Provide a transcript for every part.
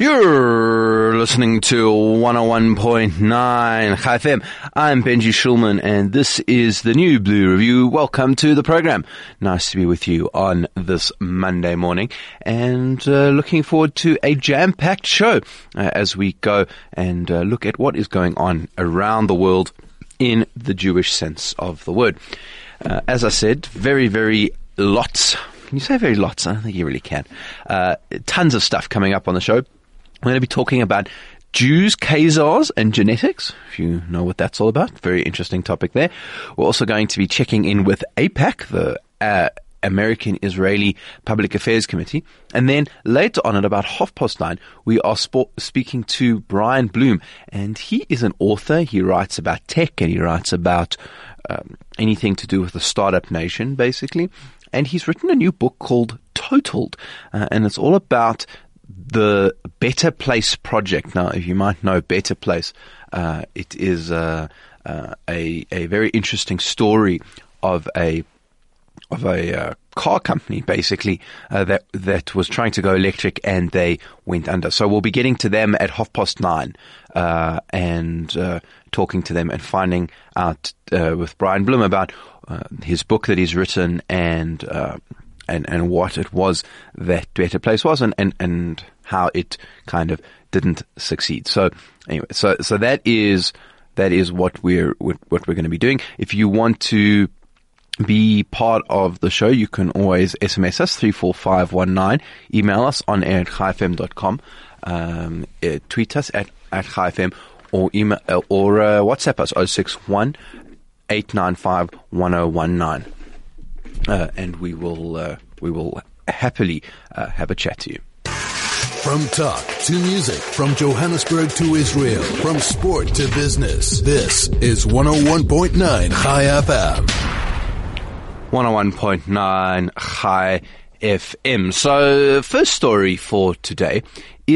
You're listening to 101.9 Chai FM. I'm Benji Shulman and this is the new Blue Review. Welcome to the program. Nice to be with you on this Monday morning and uh, looking forward to a jam-packed show uh, as we go and uh, look at what is going on around the world in the Jewish sense of the word. Uh, as I said, very, very lots can you say very lots? I don't think you really can. Uh, tons of stuff coming up on the show. We're going to be talking about Jews, Khazars, and genetics, if you know what that's all about. Very interesting topic there. We're also going to be checking in with AIPAC, the uh, American Israeli Public Affairs Committee. And then later on at about half past nine, we are sp- speaking to Brian Blum. And he is an author. He writes about tech and he writes about um, anything to do with the startup nation, basically. And he's written a new book called Totaled. Uh, and it's all about the Better Place project. Now, if you might know Better Place, uh, it is uh, uh, a a very interesting story of a of a uh, car company, basically uh, that that was trying to go electric and they went under. So we'll be getting to them at half past nine uh, and talking to them and finding out with Brian Blum about his book that he's written and and, and what it was that Better Place was and, and, and how it kind of didn't succeed. So anyway, so, so that is, that is what we're, what we're going to be doing. If you want to be part of the show, you can always SMS us 34519, email us on air at chaifm.com, um, uh, tweet us at, at chaifm or email, or uh, WhatsApp us 061 895 1019 uh, and we will uh, we will happily uh, have a chat to you. From talk to music, from Johannesburg to Israel, from sport to business, this is 101.9 Chai FM. 101.9 Chai FM. So, first story for today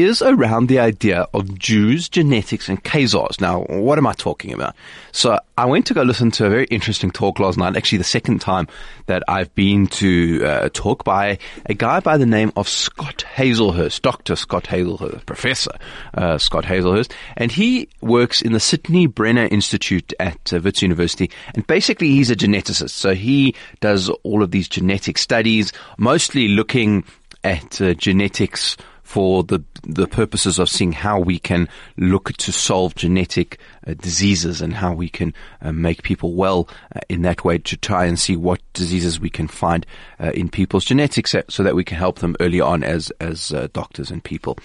is around the idea of Jews, genetics, and Khazars. Now, what am I talking about? So, I went to go listen to a very interesting talk last night, actually the second time that I've been to uh, talk by a guy by the name of Scott Hazelhurst, Dr. Scott Hazelhurst, Professor uh, Scott Hazelhurst, and he works in the Sydney Brenner Institute at uh, Wits University, and basically he's a geneticist, so he does all of these genetic studies, mostly looking at uh, genetics for the the purposes of seeing how we can look to solve genetic uh, diseases and how we can uh, make people well uh, in that way to try and see what diseases we can find uh, in people's genetics so that we can help them early on as as uh, doctors and people.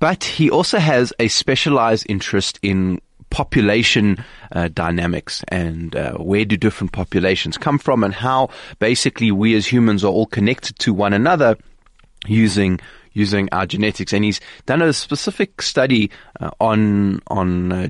But he also has a specialized interest in population uh, dynamics and uh, where do different populations come from and how basically we as humans are all connected to one another using using our genetics, and he's done a specific study uh, on on uh,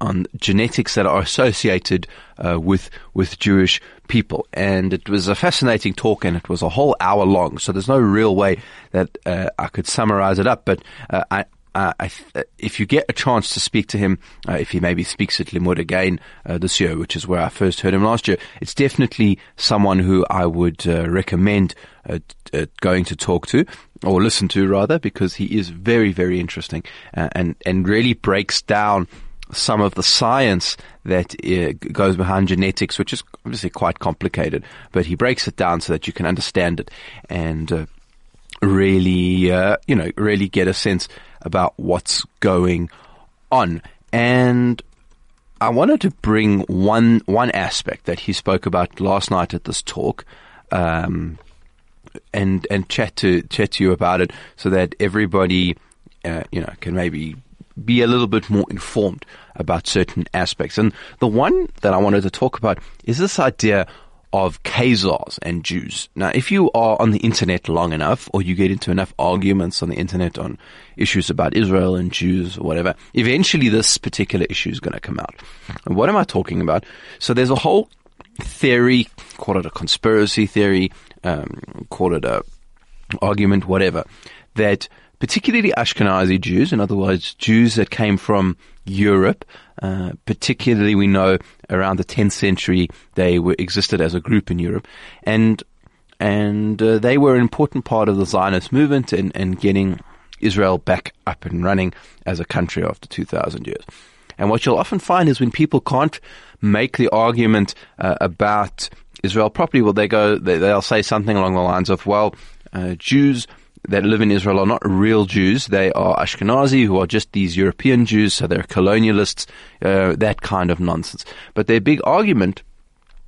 on genetics that are associated uh, with with Jewish people, and it was a fascinating talk, and it was a whole hour long. So there's no real way that uh, I could summarize it up, but uh, I, uh, th- if you get a chance to speak to him, uh, if he maybe speaks at Limmud again uh, this year, which is where I first heard him last year, it's definitely someone who I would uh, recommend uh, uh, going to talk to or listen to rather, because he is very, very interesting and and really breaks down some of the science that goes behind genetics, which is obviously quite complicated, but he breaks it down so that you can understand it and really, you know, really get a sense about what's going on. And I wanted to bring one one aspect that he spoke about last night at this talk, um, and and chat to chat to you about it, so that everybody, uh, you know, can maybe be a little bit more informed about certain aspects. And the one that I wanted to talk about is this idea of Khazars and Jews. Now, if you are on the internet long enough, or you get into enough arguments on the internet on issues about Israel and Jews or whatever, eventually this particular issue is going to come out. And what am I talking about? So there's a whole theory, call it a conspiracy theory, um, call it a argument, whatever, that particularly Ashkenazi Jews, in other words, Jews that came from Europe, uh, particularly we know around the 10th century they were existed as a group in Europe, and and uh, they were an important part of the Zionist movement and, and getting Israel back up and running as a country after 2,000 years. And what you'll often find is when people can't make the argument uh, about Israel properly, well, they go, they, will say something along the lines of, well, uh, Jews that live in Israel are not real Jews. They are Ashkenazi, who are just these European Jews, so they're colonialists, uh, that kind of nonsense. But their big argument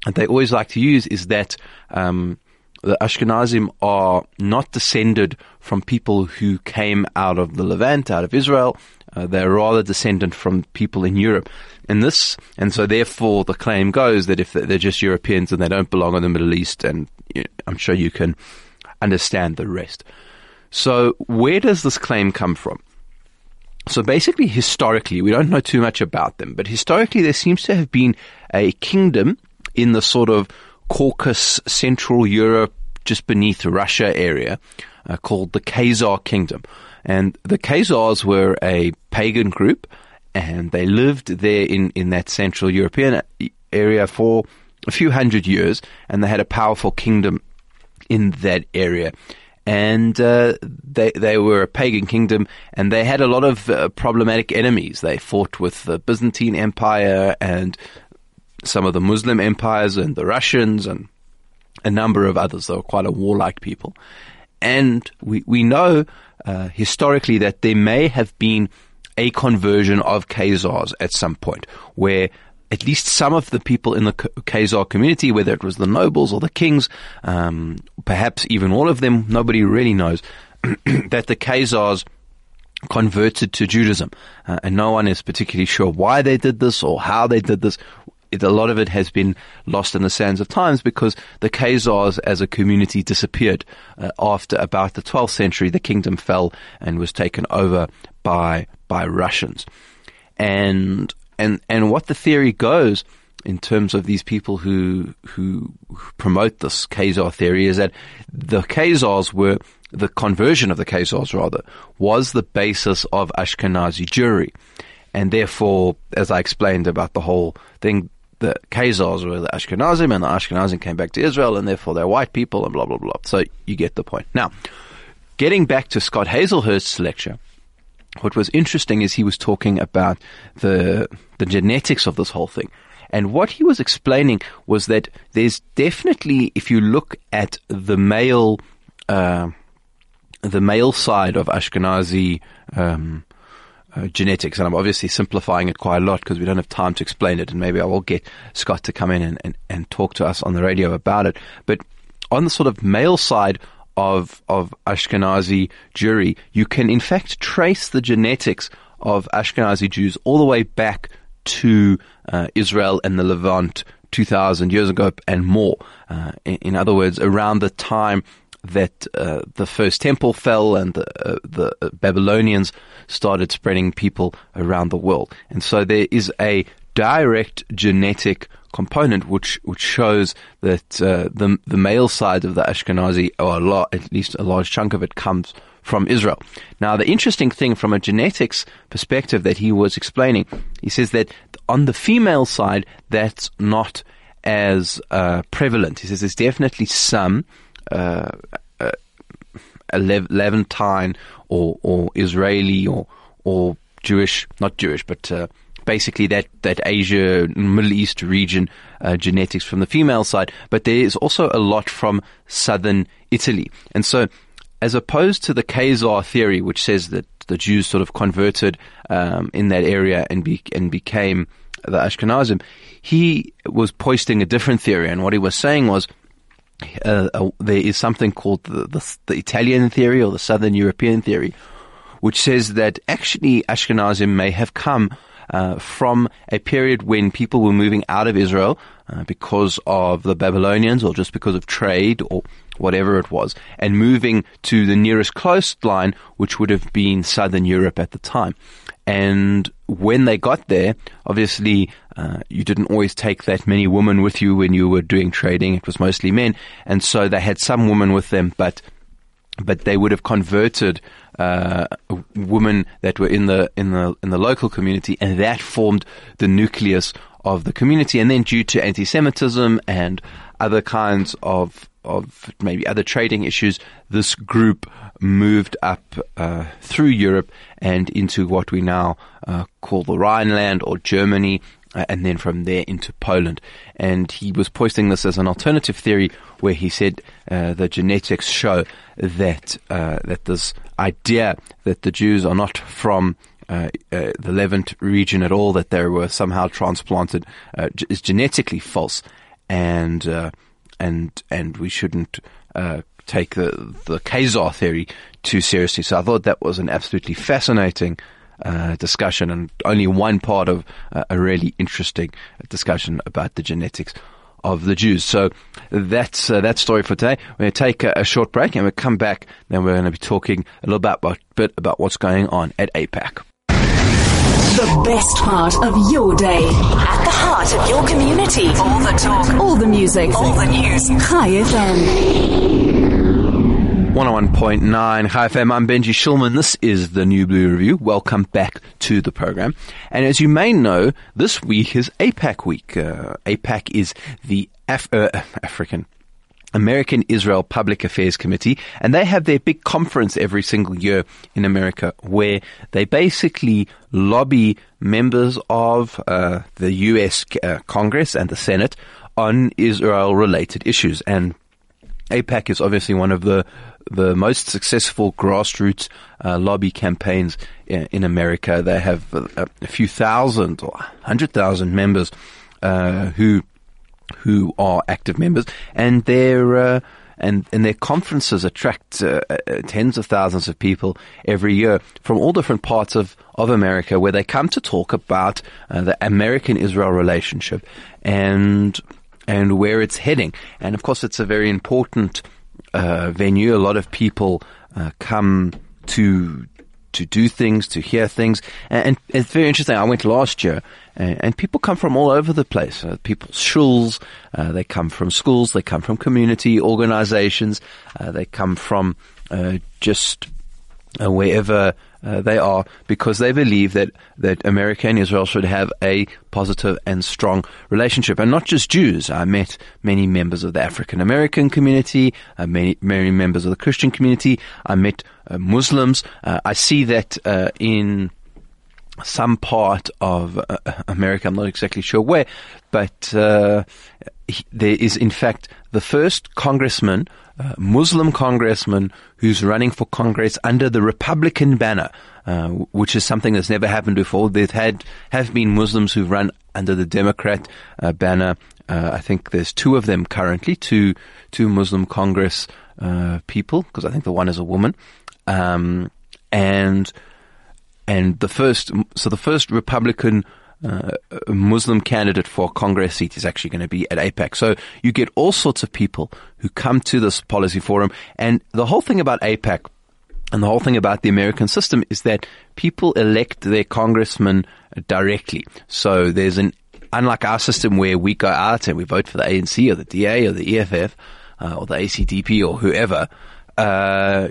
that they always like to use is that um, the Ashkenazim are not descended from people who came out of the Levant, out of Israel. Uh, they're rather descendant from people in Europe. And this, and so therefore the claim goes that if they're just Europeans and they don't belong in the Middle East, and you know, I'm sure you can understand the rest. So where does this claim come from? So basically, historically, we don't know too much about them, but historically there seems to have been a kingdom in the sort of Caucasus, Central Europe, just beneath Russia area, uh, called the Khazar Kingdom. And the Khazars were a pagan group, and they lived there in, in that Central European area for a few hundred years, and they had a powerful kingdom in that area. And uh, they they were a pagan kingdom, and they had a lot of uh, problematic enemies. They fought with the Byzantine Empire and some of the Muslim empires and the Russians and a number of others. They were quite a warlike people. And we, we know uh, historically that there may have been a conversion of Khazars at some point where at least some of the people in the Khazar community, whether it was the nobles or the kings, um, perhaps even all of them, nobody really knows, that the Khazars converted to Judaism. Uh, and no one is particularly sure why they did this or how they did this it, a lot of it has been lost in the sands of times because the Khazars as a community disappeared uh, after about the 12th century. The kingdom fell and was taken over by by Russians, and and and what the theory goes in terms of these people who who promote this Khazar theory is that the Khazars were the conversion of the Khazars rather was the basis of Ashkenazi Jewry. And therefore, as I explained about the whole thing, the Khazars were the Ashkenazim, and the Ashkenazim came back to Israel, and therefore they're white people, and blah, blah, blah. So you get the point. Now, getting back to Scott Hazelhurst's lecture, what was interesting is he was talking about the, the genetics of this whole thing. And what he was explaining was that there's definitely, if you look at the male, uh, the male side of Ashkenazi um, uh, genetics, and I'm obviously simplifying it quite a lot because we don't have time to explain it, and maybe I will get Scott to come in and, and, and talk to us on the radio about it. But on the sort of male side of of Ashkenazi Jewry, you can in fact trace the genetics of Ashkenazi Jews all the way back to uh, Israel and the Levant 2,000 years ago and more. Uh, in, in, other words, around the time that uh, the first temple fell and the, uh, the Babylonians started spreading people around the world. And so there is a direct genetic component which which shows that uh, the the male side of the Ashkenazi, or a lot, at least a large chunk of it, comes from Israel. Now, the interesting thing from a genetics perspective that he was explaining, he says that on the female side, that's not as uh, prevalent. He says there's definitely some uh, uh, Levantine or, or Israeli or or Jewish, not Jewish, but uh, basically that, that Asia, Middle East region uh, genetics from the female side. But there is also a lot from southern Italy. And so, as opposed to the Khazar theory, which says that the Jews sort of converted um, in that area and, be, and became the Ashkenazim, he was posting a different theory. And what he was saying was, uh, uh, there is something called the, the, the, Italian theory or the Southern European theory, which says that actually Ashkenazim may have come uh, from a period when people were moving out of Israel uh, because of the Babylonians or just because of trade or whatever it was, and moving to the nearest coastline, which would have been southern Europe at the time. And when they got there, obviously, uh, you didn't always take that many women with you when you were doing trading. It was mostly men. And so they had some women with them, but, but they would have converted, uh, women that were in the, in the, in the local community and that formed the nucleus of the community. And then due to anti-Semitism and other kinds of of maybe other trading issues, this group moved up uh, through Europe and into what we now uh, call the Rhineland or Germany, and then from there into Poland. And he was posting this as an alternative theory, where he said uh, the genetics show that uh, that this idea that the Jews are not from uh, uh, the Levant region at all, that they were somehow transplanted, uh, is genetically false, and uh, and and we shouldn't uh, take the the Khazar theory too seriously. So I thought that was an absolutely fascinating. Uh, discussion and only one part of a really interesting discussion about the genetics of the Jews. So that's uh, that story for today. We're going to take a, a, short break and we'll come back. Then we're going to be talking a little bit about, bit about what's going on at AIPAC. The best part of your day. At the heart of your community. All the talk. All the music. All the news. Chai FM. 101.9 Chai FM. I'm Benji Shulman. This is the New Blue Review. Welcome back to the program. And as you may know, this week is AIPAC week. Uh, AIPAC is the Af- uh, African American Israel Public Affairs Committee, and they have their big conference every single year in America where they basically lobby members of uh, the U.S. Uh, Congress and the Senate on Israel related issues. And AIPAC is obviously one of the the most successful grassroots uh, lobby campaigns in, in, America. They have a, a few thousand or hundred thousand members uh, who who are active members, and their uh, and and their conferences attract uh, uh, tens of thousands of people every year from all different parts of of America, where they come to talk about uh, the American-Israel relationship and and where it's heading. And of course, it's a very important uh, venue. A lot of people uh, come to to do things, to hear things. And, and it's very interesting. I went last year, and, and people come from all over the place. Uh, people's shuls, uh, they come from schools, they come from community organizations, uh, they come from uh, just uh, wherever uh, they are because they believe that, that America and Israel should have a positive and strong relationship. And not just Jews. I met many members of the African American community, uh, many, many members of the Christian community. I met uh, Muslims. Uh, I see that uh, in some part of uh, America, I'm not exactly sure where, but there is in fact the first congressman uh, Muslim congressman who's running for Congress under the Republican banner, uh, which is something that's never happened before. There had have been Muslims who've run under the Democrat uh, banner. Uh, I think there's two of them currently, two two Muslim Congress uh, people, because I think the one is a woman, um, and and the first so the first Republican uh, Muslim candidate for a Congress seat is actually going to be at AIPAC. So you get all sorts of people who come to this policy forum. And the whole thing about AIPAC and the whole thing about the American system is that people elect their congressman directly. So there's an, unlike our system where we go out and we vote for the ANC or the DA or the EFF uh, or the ACDP or whoever, uh,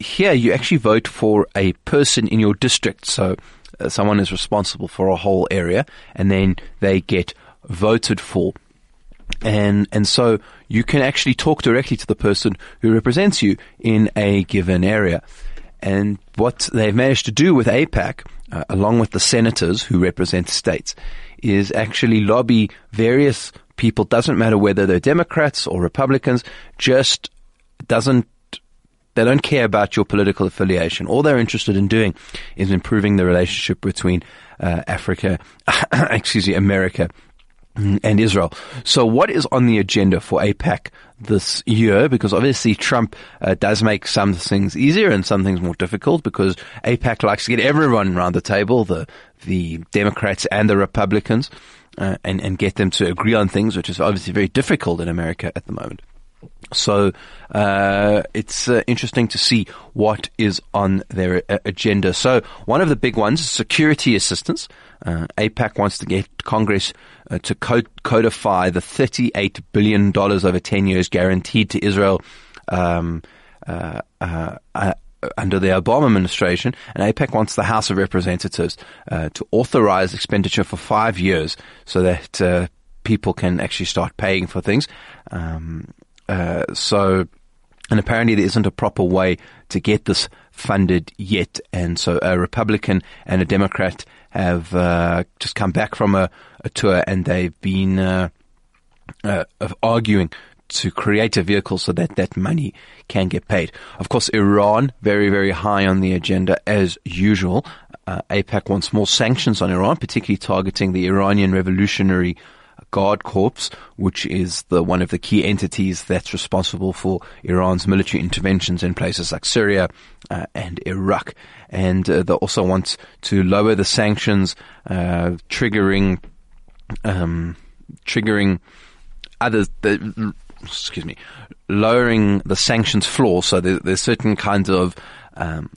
here you actually vote for a person in your district. So uh, someone is responsible for a whole area and then they get voted for. And, and so you can actually talk directly to the person who represents you in a given area. And what they've managed to do with AIPAC, uh, along with the senators who represent states, is actually lobby various people, doesn't matter whether they're Democrats or Republicans, just doesn't they don't care about your political affiliation. All they're interested in doing is improving the relationship between uh, Africa, excuse me, America and Israel. So, what is on the agenda for AIPAC this year? Because obviously Trump uh, does make some things easier and some things more difficult. Because AIPAC likes to get everyone around the table, the the Democrats and the Republicans, uh, and and get them to agree on things, which is obviously very difficult in America at the moment. So uh, it's uh, interesting to see what is on their uh, agenda. So one of the big ones is security assistance. Uh, AIPAC wants to get Congress uh, to codify the $38 billion over 10 years guaranteed to Israel um, uh, under the Obama administration, and AIPAC wants the House of Representatives to authorize expenditure for five years so that people can actually start paying for things. Um, uh, so, and apparently there isn't a proper way to get this funded yet. And so a Republican and a Democrat have uh, just come back from a, a tour and they've been uh, uh, arguing to create a vehicle so that that money can get paid. Of course, Iran, very, very high on the agenda as usual. Uh, AIPAC wants more sanctions on Iran, particularly targeting the Iranian Revolutionary Guard Corps, which is the one of the key entities that's responsible for Iran's military interventions in places like Syria uh, and Iraq. And uh, they also want to lower the sanctions, uh, triggering um, triggering other the, excuse me, lowering the sanctions floor. So there, there's certain kinds of um,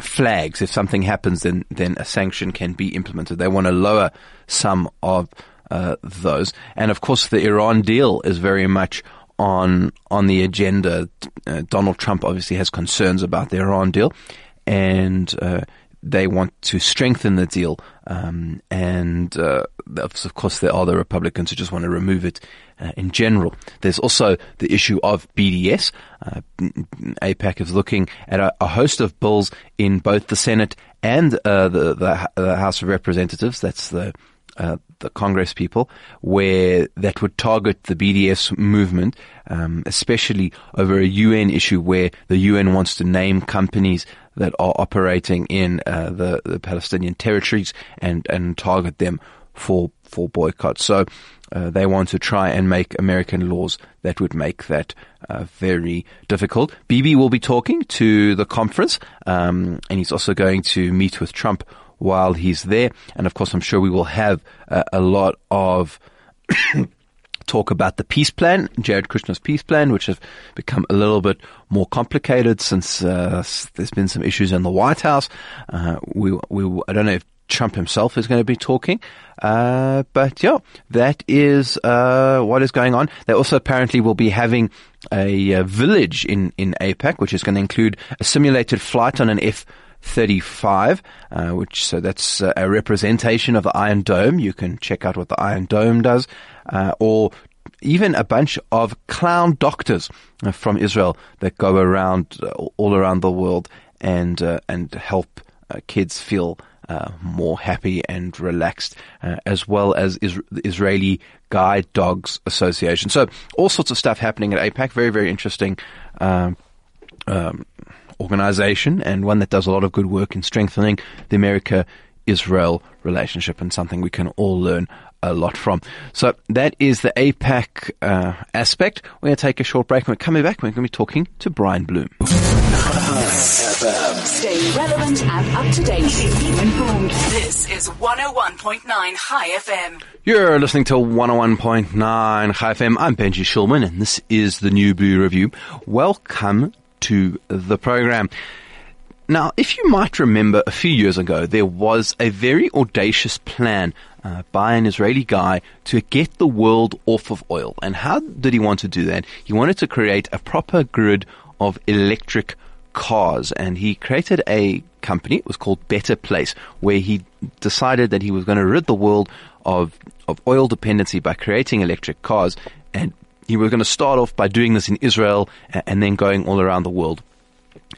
flags. If something happens, then then a sanction can be implemented. They want to lower some of uh, those, and of course, the Iran deal is very much on on the agenda. Uh, Donald Trump obviously has concerns about the Iran deal, and uh, they want to strengthen the deal. Um, and uh, of course, there are the Republicans who just want to remove it uh, in general. There's also the issue of BDS. Uh, AIPAC is looking at a, a, host of bills in both the Senate and uh, the, the, the House of Representatives. That's the uh, the Congress people, where that would target the BDS movement, um, especially over a UN issue where the UN wants to name companies that are operating in uh, the, the Palestinian territories and, and target them for for boycott. So uh, they want to try and make American laws that would make that uh, very difficult. Bibi will be talking to the conference, um, and he's also going to meet with Trump while he's there. And of course, I'm sure we will have uh, a lot of talk about the peace plan, Jared Kushner's peace plan, which has become a little bit more complicated since uh, there's been some issues in the White House. Uh, we, we, I don't know if Trump himself is going to be talking. Uh, but yeah, that is uh, what is going on. They also apparently will be having a, a village in, in AIPAC, which is going to include a simulated flight on an F 35, uh, which so that's uh, a representation of the Iron Dome. You can check out what the Iron Dome does, uh, or even a bunch of clown doctors uh, from Israel that go around uh, all around the world and uh, and help kids feel. more happy and relaxed, as well as is- the Israeli Guide Dogs Association. So all sorts of stuff happening at AIPAC. Very, very interesting. Um, um, organization and one that does a lot of good work in strengthening the America Israel relationship and something we can all learn a lot from. So that is the AIPAC uh, aspect. We're going to take a short break. When we're coming back, we're going to be talking to Brian Blum. Stay relevant and up to date. Informed. This is 101.9 Chai FM. You're listening to 101.9 Chai FM. I'm Benji Shulman, and this is the New Blue Review. Welcome to the program. Now, if you might remember a few years ago, there was a very audacious plan uh, by an Israeli guy to get the world off of oil. And how did he want to do that? He wanted to create a proper grid of electric cars. And he created a company, it was called Better Place, where he decided that he was going to rid the world of, of oil dependency by creating electric cars and he was going to start off by doing this in Israel and then going all around the world.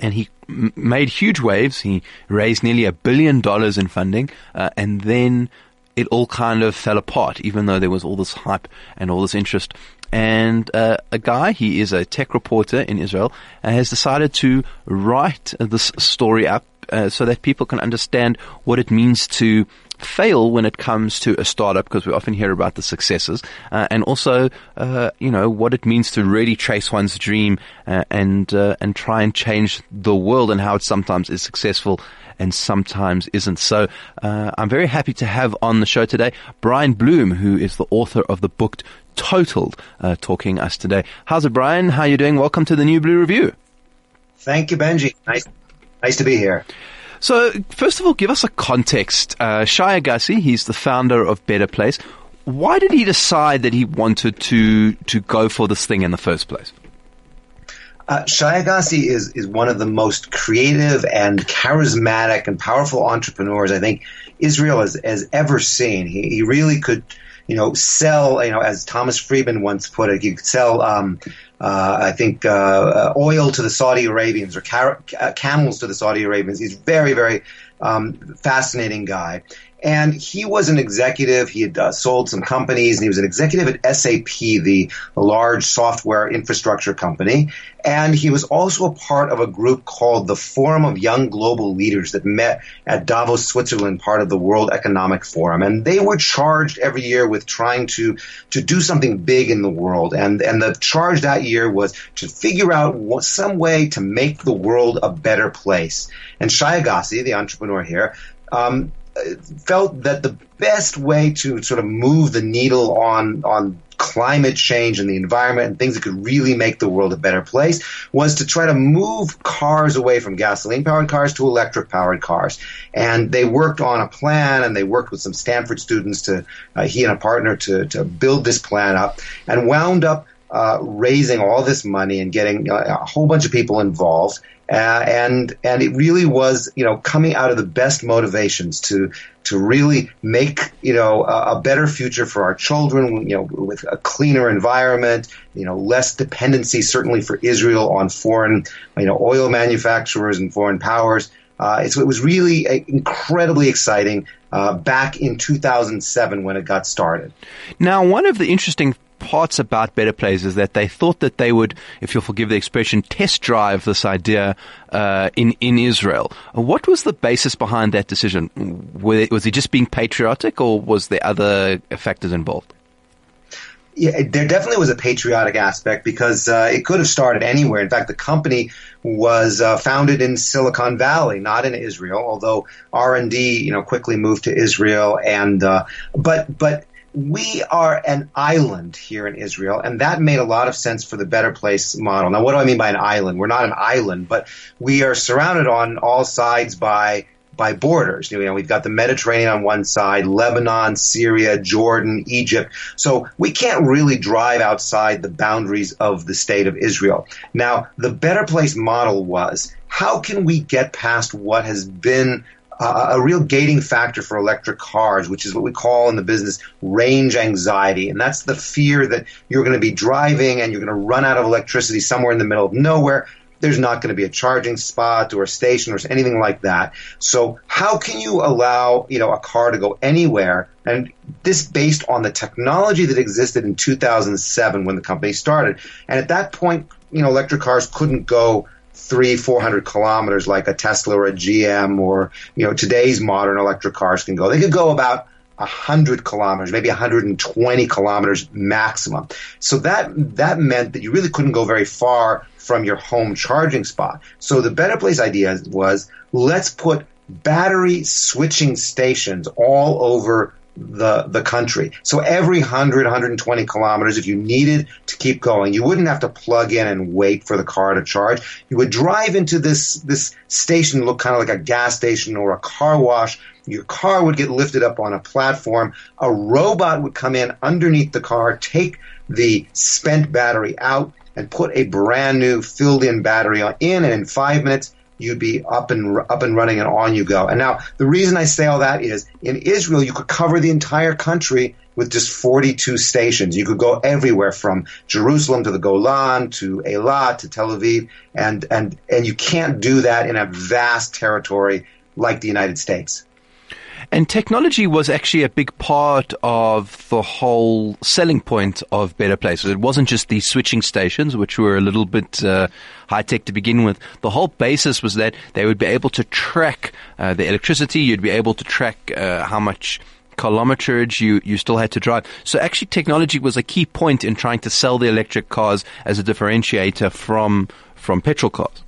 And he made huge waves. He raised nearly a billion dollars in funding, uh, and then it all kind of fell apart, even though there was all this hype and all this interest. And uh, a guy, he is a tech reporter in Israel, uh, has decided to write this story up uh, so that people can understand what it means to fail when it comes to a startup because we often hear about the successes uh, and also uh, you know what it means to really chase one's dream uh, and uh, and try and change the world and how it sometimes is successful and sometimes isn't. So uh, I'm very happy to have on the show today Brian Blum, who is the author of the book Totaled, uh, talking us today. How's it, Brian? How are you doing? Welcome to the New Blue Review. Thank you, Benji. Nice, nice to be here. So, first of all, give us a context. Uh, Agassi, he's the founder of Better Place. Why did he decide that he wanted to to go for this thing in the first place? Uh, Agassi is is one of the most creative and charismatic and powerful entrepreneurs I think Israel has, has ever seen. He, he really could you know, sell, you know, as Thomas Friedman once put it, he could sell, um, uh, I think, uh, uh oil to the Saudi Arabians or car- camels to the Saudi Arabians. He's very, very um, fascinating guy. And he was an executive. He had uh, sold some companies, and he was an executive at SAP, the large software infrastructure company. And he was also a part of a group called the Forum of Young Global Leaders that met at Davos, Switzerland, part of the World Economic Forum. And they were charged every year with trying to to do something big in the world. And and the charge that year was to figure out what, some way to make the world a better place. And Shai Agassi, the entrepreneur here, um, felt that the best way to sort of move the needle on on climate change and the environment and things that could really make the world a better place was to try to move cars away from gasoline powered cars to electric powered cars. And they worked on a plan and they worked with some Stanford students to, uh, he and a partner to, to build this plan up and wound up uh, raising all this money and getting uh, a whole bunch of people involved. Uh, and and it really was you know coming out of the best motivations to to really make you know a, a, better future for our children you know with a cleaner environment you know less dependency certainly for Israel on foreign you know oil manufacturers and foreign powers uh, it was really incredibly exciting uh, back in 2007 when it got started. Now, one of the interesting parts about Better Place is that they thought that they would, if you'll forgive the expression, test drive this idea uh, in in Israel. What was the basis behind that decision? Was he just being patriotic, or was there other factors involved? Yeah, there definitely was a patriotic aspect because uh, it could have started anywhere. In fact, the company was uh, founded in Silicon Valley, not in Israel. Although R and D, you know, quickly moved to Israel, and uh, but but we are an island here in Israel, and that made a lot of sense for the Better Place model. Now, what do I mean by an island? We're not an island, but we are surrounded on all sides by by borders. You know, we've got the Mediterranean on one side, Lebanon, Syria, Jordan, Egypt. So we can't really drive outside the boundaries of the state of Israel. Now, the Better Place model was how can we get past what has been a real gating factor for electric cars, which is what we call in the business range anxiety. And that's the fear that you're going to be driving and you're going to run out of electricity somewhere in the middle of nowhere. There's not going to be a charging spot or a station or anything like that. So how can you allow, you know, a car to go anywhere? And this based on the technology that existed in 2007 when the company started. And at that point, you know, electric cars couldn't go three, four hundred kilometers like a Tesla or a GM or you know today's modern electric cars can go. They could go about 100 kilometers, maybe 120 kilometers maximum. So that that meant that you really couldn't go very far from your home charging spot. So the Better Place idea was let's put battery switching stations all over the the country. So every 100, 120 kilometers, if you needed to keep going, you wouldn't have to plug in and wait for the car to charge. You would drive into this this station, look kind of like a gas station or a car wash. Your car would get lifted up on a platform. A robot would come in underneath the car, take the spent battery out, and put a brand new filled in battery in, and in five minutes you'd be up and up and running and on you go. And now the reason I say all that is in Israel you could cover the entire country with just 42 stations. You could go everywhere from Jerusalem to the Golan to Eilat to Tel Aviv and and and you can't do that in a vast territory like the United States. And technology was actually a big part of the whole selling point of Better Places. It wasn't just the switching stations, which were a little bit uh, high tech to begin with. The whole basis was that they would be able to track uh, the electricity. You'd be able to track uh, how much kilometerage you, you still had to drive. So actually technology was a key point in trying to sell the electric cars as a differentiator from, from petrol cars.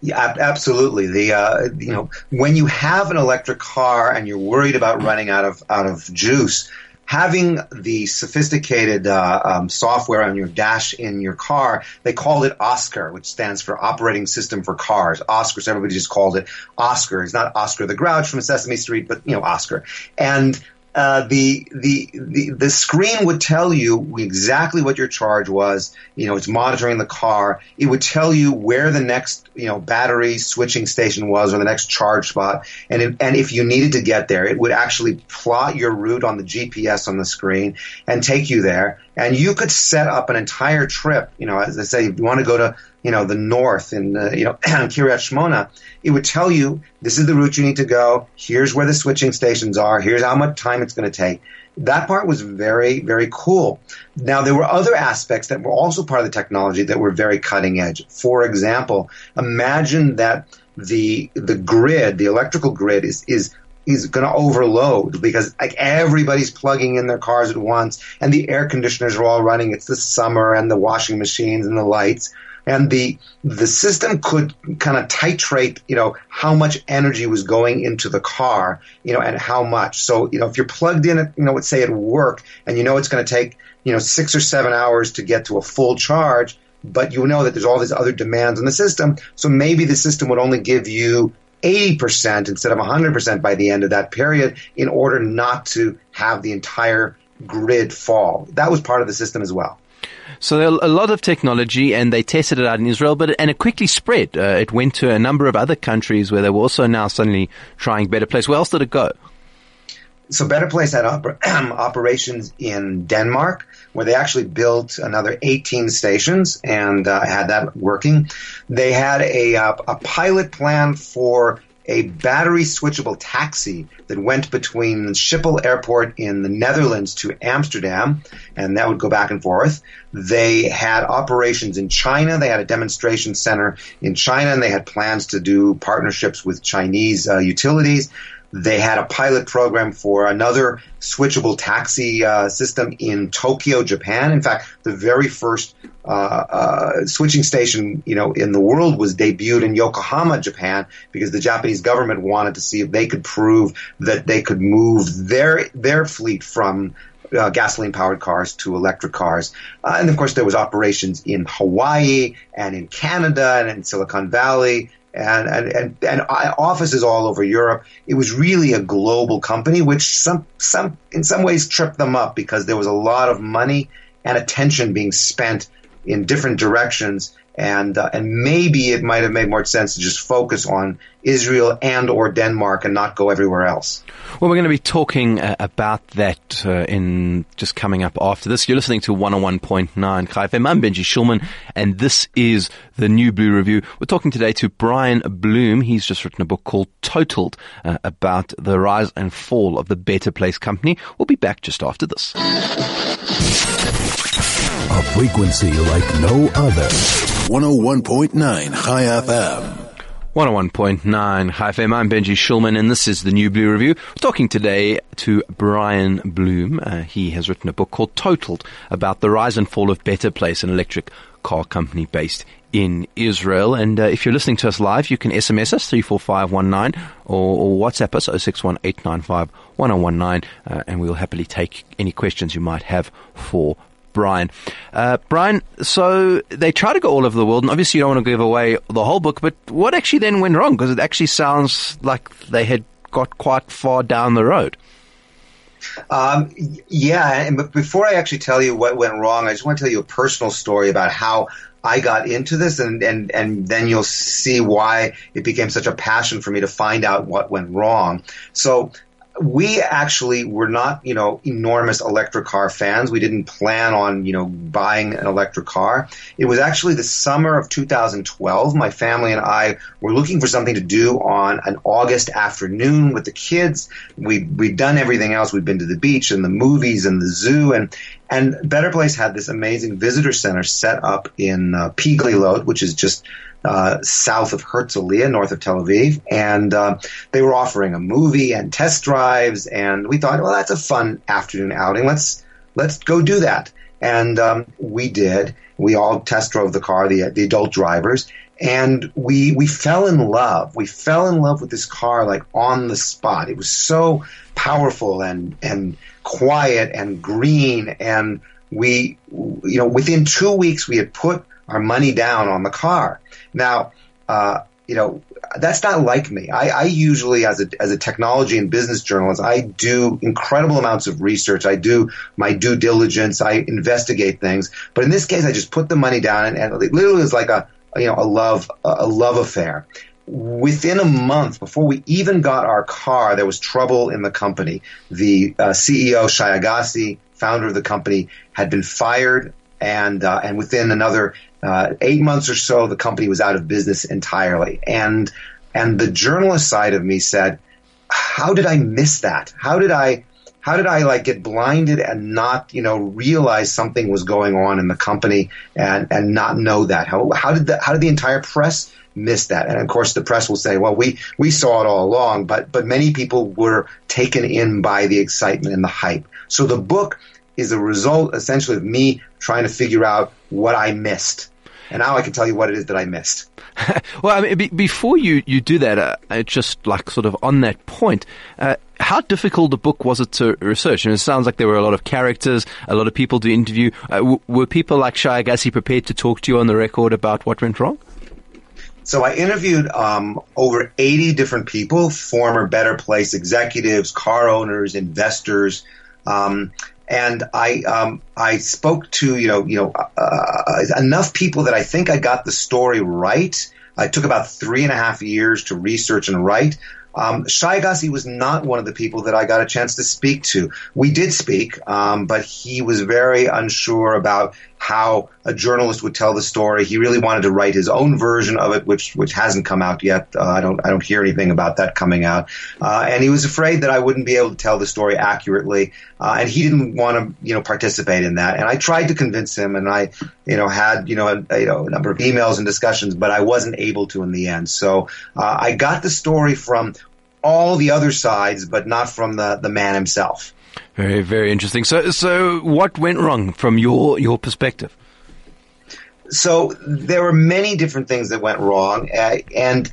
Yeah, absolutely. The uh, you know when you have an electric car and you're worried about running out of out of juice, having the sophisticated uh, um, software on your dash in your car, they called it Oscar, which stands for Operating System for Cars. Oscar, so everybody just called it Oscar. It's not Oscar the Grouch from Sesame Street, but you know Oscar. And uh, the, the the screen would tell you exactly what your charge was. You know, it's monitoring the car. It would tell you where the next you know battery switching station was or the next charge spot, and it, and if you needed to get there, it would actually plot your route on the GPS on the screen and take you there. And you could set up an entire trip. You know, as I say, if you want to go to you know, the north in, uh, you know, Kiryat Shmona, it would tell you this is the route you need to go. Here's where the switching stations are. Here's how much time it's going to take. That part was very, very cool. Now, there were other aspects that were also part of the technology that were very cutting edge. For example, imagine that the, the grid, the electrical grid is, is is going to overload because like everybody's plugging in their cars at once and the air conditioners are all running. It's the summer and the washing machines and the lights and the the system could kind of titrate, you know, how much energy was going into the car, you know, and how much. So, you know, if you're plugged in, at, you know, let's say at work, and you know it's going to take, you know, six or seven hours to get to a full charge, but you know that there's all these other demands on the system, so maybe the system would only give you 80% instead of 100% by the end of that period in order not to have the entire grid fall. That was part of the system as well. So a lot of technology, and they tested it out in Israel, but and it quickly spread. Uh, it went to a number of other countries where they were also now suddenly trying Better Place. Where else did it go? So Better Place had operations in Denmark, where they actually built another 18 stations and uh, had that working. They had a, uh, a pilot plan for a battery switchable taxi that went between Schiphol Airport in the Netherlands to Amsterdam, and that would go back and forth. They had operations in China. They had a demonstration center in China, and they had plans to do partnerships with Chinese uh, utilities. They had a pilot program for another switchable taxi uh, system in Tokyo, Japan. In fact, the very first uh, uh, switching station, you know, in the world was debuted in Yokohama, Japan, because the Japanese government wanted to see if they could prove that they could move their their fleet from uh, gasoline powered cars to electric cars. Uh, and of course, there was operations in Hawaii and in Canada and in Silicon Valley and, and, and, and offices all over Europe. It was really a global company, which some, some, in some ways tripped them up because there was a lot of money and attention being spent in different directions and uh, and maybe it might have made more sense to just focus on Israel and or Denmark and not go everywhere else. Well, we're going to be talking uh, about that uh, in just coming up after this. You're listening to 101.9 Chai FM. I'm Benji Shulman, and this is the New Blue Review. We're talking today to Brian Blum. He's just written a book called Totaled uh, about the rise and fall of the Better Place company. We'll be back just after this. A frequency like no other. 101.9 Chai FM. 101.9 Chai FM. I'm Benji Shulman, and this is the New Blue Review. We're talking today to Brian Blum. Uh, he has written a book called Totaled about the rise and fall of Better Place, an electric car company based in Israel. And uh, if you're listening to us live, you can SMS us 34519 or, or WhatsApp us 0618951019, uh, and we'll happily take any questions you might have for Brian. Uh, Brian, so they try to go all over the world, and obviously you don't want to give away the whole book, but what actually then went wrong? Because it actually sounds like they had got quite far down the road. Um, yeah, and before I actually tell you what went wrong, I just want to tell you a personal story about how I got into this, and, and, and then you'll see why it became such a passion for me to find out what went wrong. So we actually were not, you know, enormous electric car fans. We didn't plan on, you know, buying an electric car. It was actually the summer of 2012. My family and I were looking for something to do on an August afternoon with the kids. We we'd done everything else. We'd been to the beach and the movies and the zoo and and Better Place had this amazing visitor center set up in uh, Glilot, which is just uh, south of Herzliya, north of Tel Aviv, and uh, they were offering a movie and test drives, and we thought, well, that's a fun afternoon outing. Let's let's go do that, and um, we did. We all test drove the car, the the adult drivers, and we we fell in love. We fell in love with this car like on the spot. It was so powerful and and quiet and green, and we you know within two weeks we had put our money down on the car. Now, uh, you know, that's not like me. I, I, usually, as a as a technology and business journalist, I do incredible amounts of research. I do my due diligence. I investigate things. But in this case, I just put the money down, and, and it literally was like a you know a love a love affair. Within a month, before we even got our car, there was trouble in the company. The uh, CEO Shai Agassi, founder of the company, had been fired, and uh, and within another uh, eight months or so, the company was out of business entirely. And and the journalist side of me said, "How did I miss that? How did I?" How did I like get blinded and not, you know, realize something was going on in the company and, and not know that? How, how did the, how did the entire press miss that? And of course, the press will say, well, we, we saw it all along, but, but many people were taken in by the excitement and the hype. So the book is a result essentially of me trying to figure out what I missed. And now I can tell you what it is that I missed. well, I mean, be, before you, you do that, uh, just like sort of on that point, uh, how difficult a book was it to research? And it sounds like there were a lot of characters, a lot of people to interview. Uh, w- were people like Shai Agassi prepared to talk to you on the record about what went wrong? So I interviewed um, over 80 different people, former Better Place executives, car owners, investors, um, and I um, I spoke to you know you know uh, uh, enough people that I think I got the story right. I took about three and a half years to research and write. Um, Shai Agassi was not one of the people that I got a chance to speak to. We did speak, um, but he was very unsure about how a journalist would tell the story. He really wanted to write his own version of it, which which hasn't come out yet. Uh, I don't I don't hear anything about that coming out. Uh, and he was afraid that I wouldn't be able to tell the story accurately, uh, and he didn't want to you know participate in that. And I tried to convince him, and I you know had you know a, you know a number of emails and discussions, but I wasn't able to in the end. So uh, I got the story from all the other sides, but not from the the man himself. Very, very interesting. So, so what went wrong from your your perspective? So there were many different things that went wrong, uh, and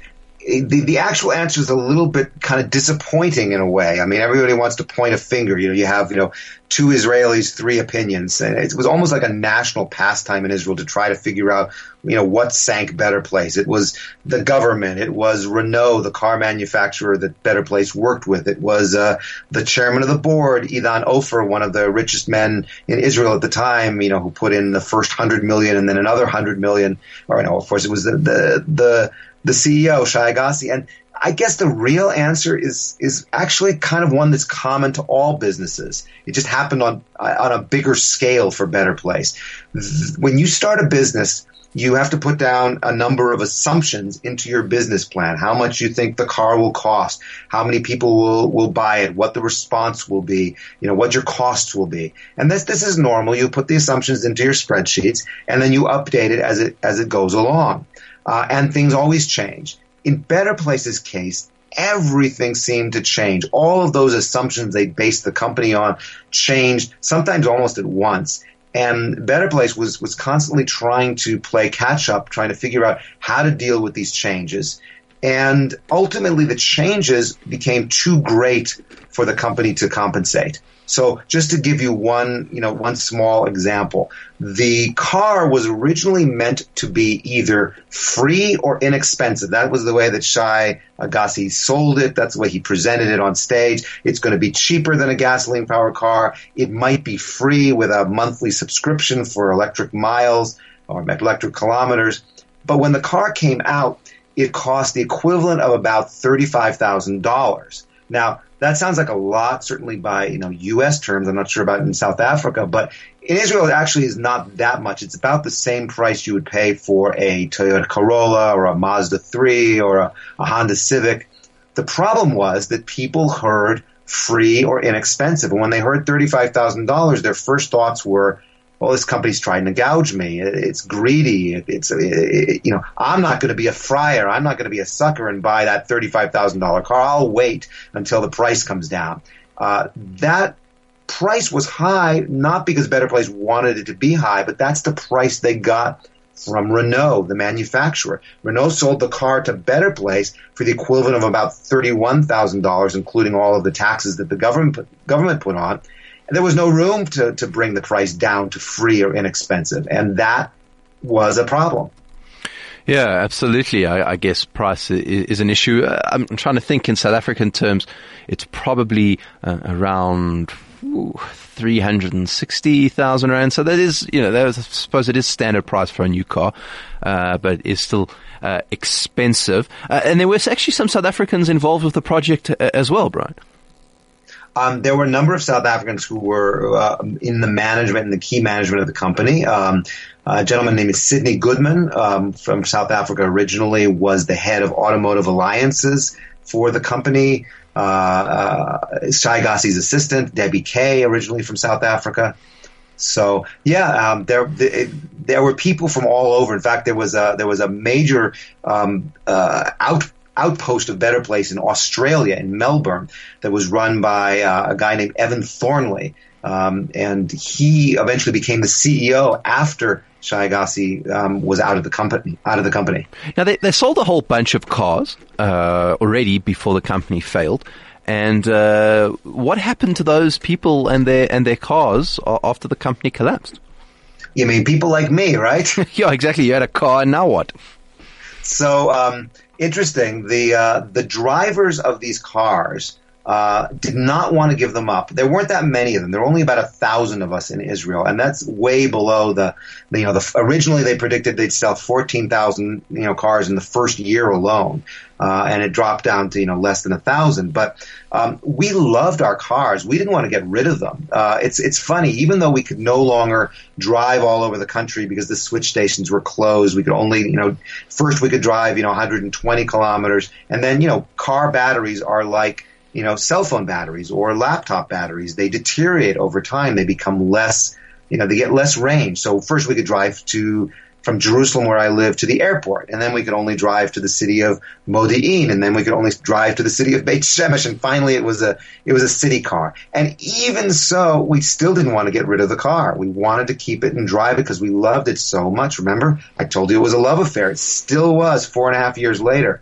the, the actual answer is a little bit kind of disappointing in a way. I mean, everybody wants to point a finger. You know, you have, you know, two Israelis, three opinions. And it was almost like a national pastime in Israel to try to figure out, you know, what sank Better Place. It was the government. It was Renault, the car manufacturer that Better Place worked with. It was uh, the chairman of the board, Idan Ofer, one of the richest men in Israel at the time, you know, who put in the first hundred million and then another hundred million. Or no, of course, it was the, the, the the CEO, Shai Agassi. And I guess the real answer is is actually kind of one that's common to all businesses. It just happened on on a bigger scale for Better Place. When you start a business, you have to put down a number of assumptions into your business plan. How much you think the car will cost, how many people will, will buy it, what the response will be, you know, what your costs will be. And this this is normal. You put the assumptions into your spreadsheets and then you update it as it as it goes along uh, and things always change. In Better Places' case, everything seemed to change. All of those assumptions they based the company on changed, sometimes almost at once. And Better Place was, was constantly trying to play catch up, trying to figure out how to deal with these changes. And ultimately, the changes became too great for the company to compensate. So just to give you one, you know, one small example, the car was originally meant to be either free or inexpensive. That was the way that Shai Agassi sold it. That's the way he presented it on stage. It's going to be cheaper than a gasoline powered car. It might be free with a monthly subscription for electric miles or electric kilometers. But when the car came out, it cost the equivalent of about $35,000. Now, that sounds like a lot, certainly by you know U.S. terms. I'm not sure about in South Africa, but in Israel, it actually is not that much. It's about the same price you would pay for a Toyota Corolla or a Mazda 3 or a, a Honda Civic. The problem was that people heard free or inexpensive, and when they heard thirty-five thousand dollars, their first thoughts were, well, this company's trying to gouge me. It's greedy. It's, it, you know, I'm not going to be a freier. I'm not going to be a sucker and buy that $35,000 car. I'll wait until the price comes down. Uh, that price was high, not because Better Place wanted it to be high, but that's the price they got from Renault, the manufacturer. Renault sold the car to Better Place for the equivalent of about $31,000, including all of the taxes that the government, government put on there was no room to, to bring the price down to free or inexpensive. And that was a problem. Yeah, absolutely. I, I guess price is, an issue. Uh, I'm trying to think in South African terms. It's probably uh, around sixty thousand rand. So that is, you know, that is, I suppose it is standard price for a new car, uh, but is still uh, expensive. Uh, and there was actually some South Africans involved with the project as well, Brian. Um, there were a number of South Africans who were uh, in the management and the key management of the company. Um, a gentleman named Sidney Goodman um, from South Africa originally was the head of automotive alliances for the company. Uh, uh, Shai Agassi's assistant, Debbie Kay, originally from South Africa. So yeah, um, there there were people from all over. In fact, there was a there was a major um, uh, out outpost of Better Place in Australia, in Melbourne, that was run by uh, a guy named Evan Thornley. Um, and he eventually became the CEO after Shai Agassi um, was out of the company. Out of the company. Now they, they sold a whole bunch of cars uh, already before the company failed. And uh, what happened to those people and their and their cars after the company collapsed? You mean people like me, right? yeah, exactly. You had a car, and now what? So um, interesting. The uh, the drivers of these cars uh, did not want to give them up. There weren't that many of them. There were only about a thousand of us in Israel, and that's way below the, the you know the originally they predicted they'd sell fourteen thousand you know cars in the first year alone, uh, and it dropped down to you know less than a thousand. But um, we loved our cars. We didn't want to get rid of them. Uh, it's it's funny, even though we could no longer drive all over the country because the switch stations were closed. We could only you know first we could drive you know 120 kilometers, and then you know car batteries are like you know, cell phone batteries or laptop batteries. They deteriorate over time. They become less, you know, they get less range. So first we could drive to from Jerusalem, where I live, to the airport, and then we could only drive to the city of Modi'in, and then we could only drive to the city of Beit Shemesh, and finally it was a it was a city car. And even so, we still didn't want to get rid of the car. We wanted to keep it and drive it because we loved it so much. Remember, I told you it was a love affair. It still was four and a half years later.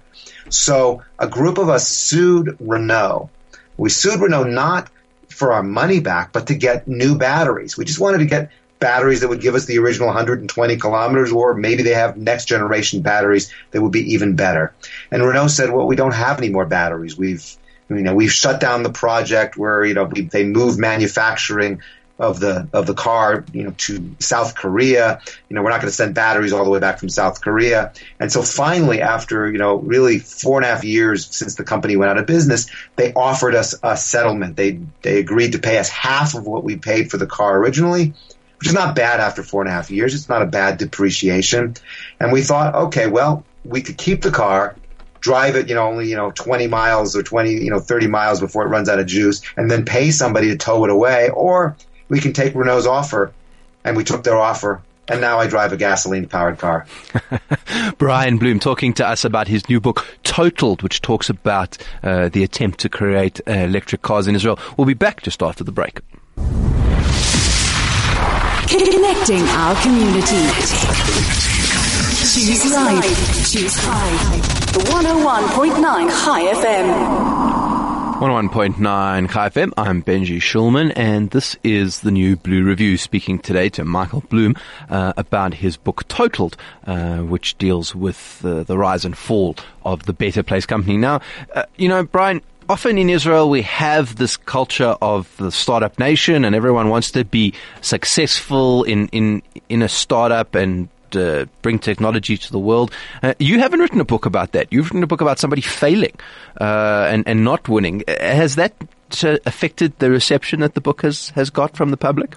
So a group of us sued Renault. We sued Renault not for our money back, but to get new batteries. We just wanted to get batteries that would give us the original 120 kilometers, or maybe they have next generation batteries that would be even better. And Renault said, well, we don't have any more batteries. We've, you know, we've shut down the project where, you know, we, they move manufacturing of the of the car, you know, to South Korea. You know, we're not going to send batteries all the way back from South Korea. And so finally, after you know, really four and a half years since the company went out of business, they offered us a settlement. They they agreed to pay us half of what we paid for the car originally. Which is not bad after four and a half years. It's not a bad depreciation. And we thought, okay, well, we could keep the car, drive it, you know, only, you know, 20 miles or 20, you know, 30 miles before it runs out of juice and then pay somebody to tow it away. Or we can take Renault's offer. And we took their offer. And now I drive a gasoline powered car. Brian Blum talking to us about his new book, Totaled, which talks about uh, the attempt to create uh, electric cars in Israel. We'll be back just after the break. Connecting our community. Choose life. Choose high. 101.9 Chai FM. 101.9 Chai FM. I'm Benji Shulman, and this is the new Blue Review. Speaking today to Michael Blum uh, about his book Totaled, uh, which deals with uh, the rise and fall of the Better Place company. Now, uh, you know, Brian, often in Israel we have this culture of the startup nation, and everyone wants to be successful in in in a startup and uh, bring technology to the world. Uh, you haven't written a book about that. You've written a book about somebody failing uh, and and not winning. Uh, has that uh, affected the reception that the book has has got from the public?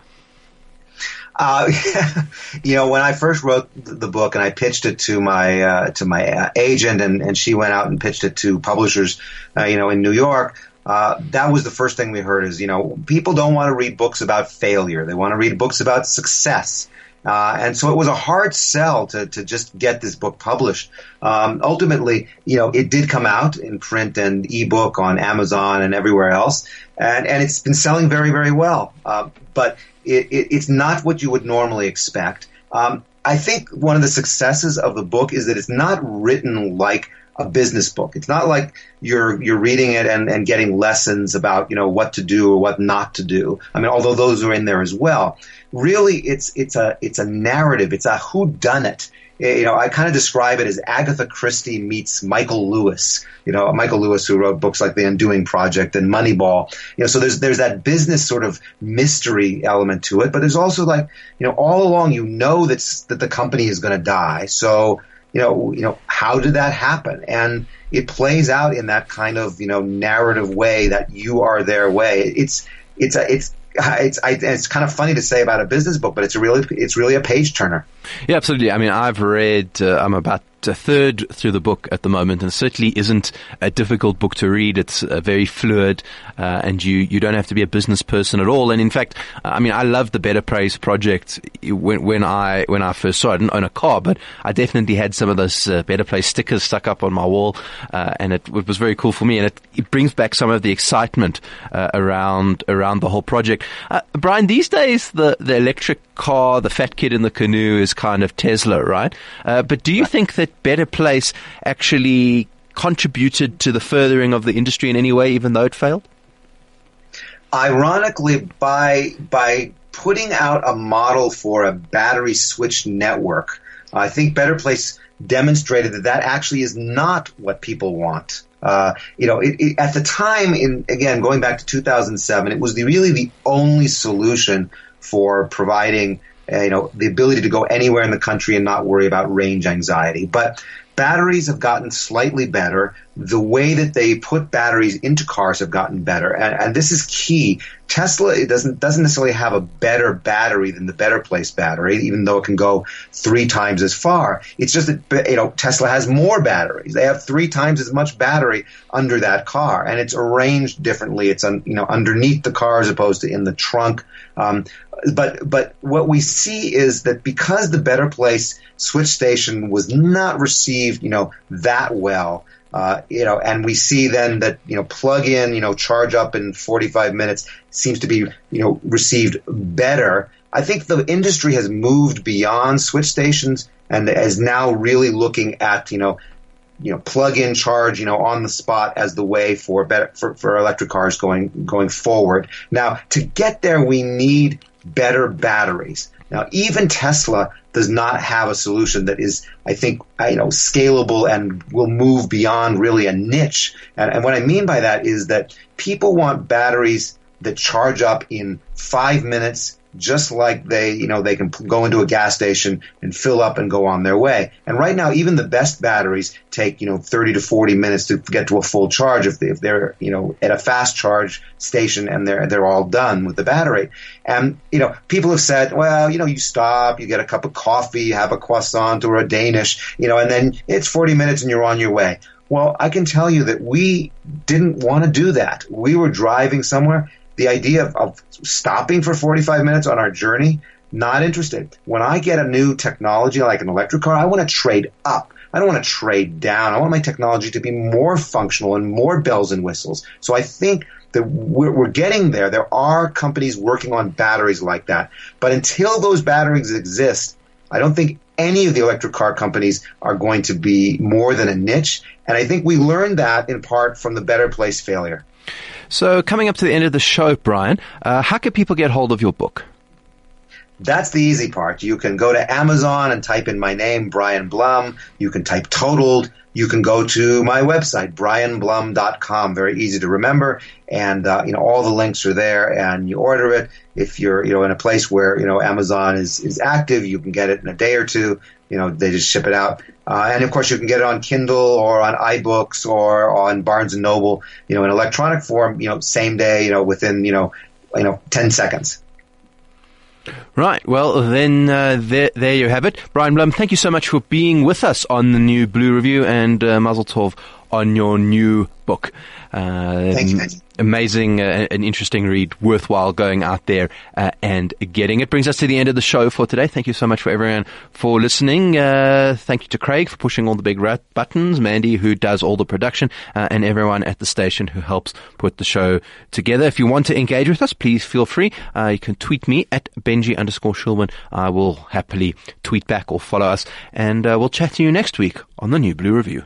Uh, you know, when I first wrote the book and I pitched it to my uh, to my uh, agent, and, and she went out and pitched it to publishers, you know, in New York. That was the first thing we heard is, you know, people don't want to read books about failure. They want to read books about success. Uh, and so it was a hard sell to, to just get this book published. Um, ultimately, you know, it did come out in print and ebook on Amazon and everywhere else, and, and it's been selling very, very well. Uh, but it, it, it's not what you would normally expect. Um, I think one of the successes of the book is that it's not written like a business book. It's not like you're you're reading it and, and getting lessons about you know what to do or what not to do. I mean, although those are in there as well. Really, it's it's a it's a narrative. It's a who done it. Eh, you know, I kind of describe it as Agatha Christie meets Michael Lewis. You know, Michael Lewis who wrote books like The Undoing Project and Moneyball. You know, so there's there's that business sort of mystery element to it, but there's also like, you know, all along you know that's that the company is going to die. So, you know, you know, how did that happen? And it plays out in that kind of, you know, narrative way that you are their way. It's it's a, it's it's I, it's kind of funny to say about a business book, but it's really it's really a page turner. Yeah, absolutely. I mean, I've read. Uh, I'm about a third through the book at the moment, and certainly isn't a difficult book to read. It's uh, very fluid, uh, and you you don't have to be a business person at all. And in fact, I mean, I love the Better Place project. When, when I when I first saw it, I didn't own a car, but I definitely had some of those uh, Better Place stickers stuck up on my wall, uh, and it, it, was very cool for me. And it, it brings back some of the excitement uh, around around the whole project. Uh, Brian, these days the the electric car, the fat kid in the canoe, is kind of Tesla, right? but do you think that Better Place actually contributed to the furthering of the industry in any way, even though it failed? Ironically, by by putting out a model for a battery switch network, I think Better Place demonstrated that that actually is not what people want. Uh, you know, it, it, at the time, in again going back to 2007, it was the, really the only solution for providing uh, you know, the ability to go anywhere in the country and not worry about range anxiety. But batteries have gotten slightly better. The way that they put batteries into cars have gotten better, and, and this is key. Tesla it doesn't doesn't necessarily have a better battery than the Better Place battery, even though it can go three times as far. It's just that you know Tesla has more batteries. They have three times as much battery under that car, and it's arranged differently. It's un, you know underneath the car as opposed to in the trunk. Um, but but what we see is that because the Better Place switch station was not received, you know, that well, uh, you know, and we see then that you know plug in, you know, charge up in 45 minutes seems to be you know received better. I think the industry has moved beyond switch stations and is now really looking at you know you know plug in charge you know on the spot as the way for better for, for electric cars going going forward. Now to get there we need better batteries. Now, even Tesla does not have a solution that is, I think, you know, scalable and will move beyond really a niche. And, and what I mean by that is that people want batteries that charge up in five minutes just like they, you know, they can go into a gas station and fill up and go on their way. And right now, even the best batteries take, you know, 30 to 40 minutes to get to a full charge if, they, if they're, you know, at a fast charge station and they're, they're all done with the battery. And, you know, people have said, well, you know, you stop, you get a cup of coffee, have a croissant or a Danish, you know, and then it's 40 minutes and you're on your way. Well, I can tell you that we didn't want to do that. We were driving somewhere the idea of, of stopping for 45 minutes on our journey, not interested. When I get a new technology like an electric car, I want to trade up. I don't want to trade down. I want my technology to be more functional and more bells and whistles. So I think that we're, we're, getting there. There are companies working on batteries like that. But until those batteries exist, I don't think any of the electric car companies are going to be more than a niche. And I think we learned that in part from the Better Place failure. So, coming up to the end of the show, Brian, uh, how can people get hold of your book? That's the easy part. You can go to Amazon and type in my name, Brian Blum. You can type totaled. You can go to my website, brianblum.com. Very easy to remember. And, uh, you know, all the links are there and you order it. If you're, you know, in a place where, you know, Amazon is, is active, you can get it in a day or two. You know, they just ship it out. Uh, and of course, you can get it on Kindle or on iBooks or on Barnes and Noble. You know, in electronic form. You know, same day. You know, within you know, you know, ten seconds. Right. Well, then uh, there, there you have it. Brian Blum, thank you so much for being with us on the new Blue Review and uh, Mazel Tov on your new book. Uh, Thank you. Amazing uh, and interesting read, worthwhile going out there uh, and getting it. Brings us to the end of the show for today. Thank you so much for everyone for listening. Uh, thank you to Craig for pushing all the big buttons, Mandy who does all the production, uh, and everyone at the station who helps put the show together. If you want to engage with us, please feel free. Uh, you can tweet me at Benji underscore Shulman. I will happily tweet back or follow us, and we'll chat to you next week on the New Blue Review.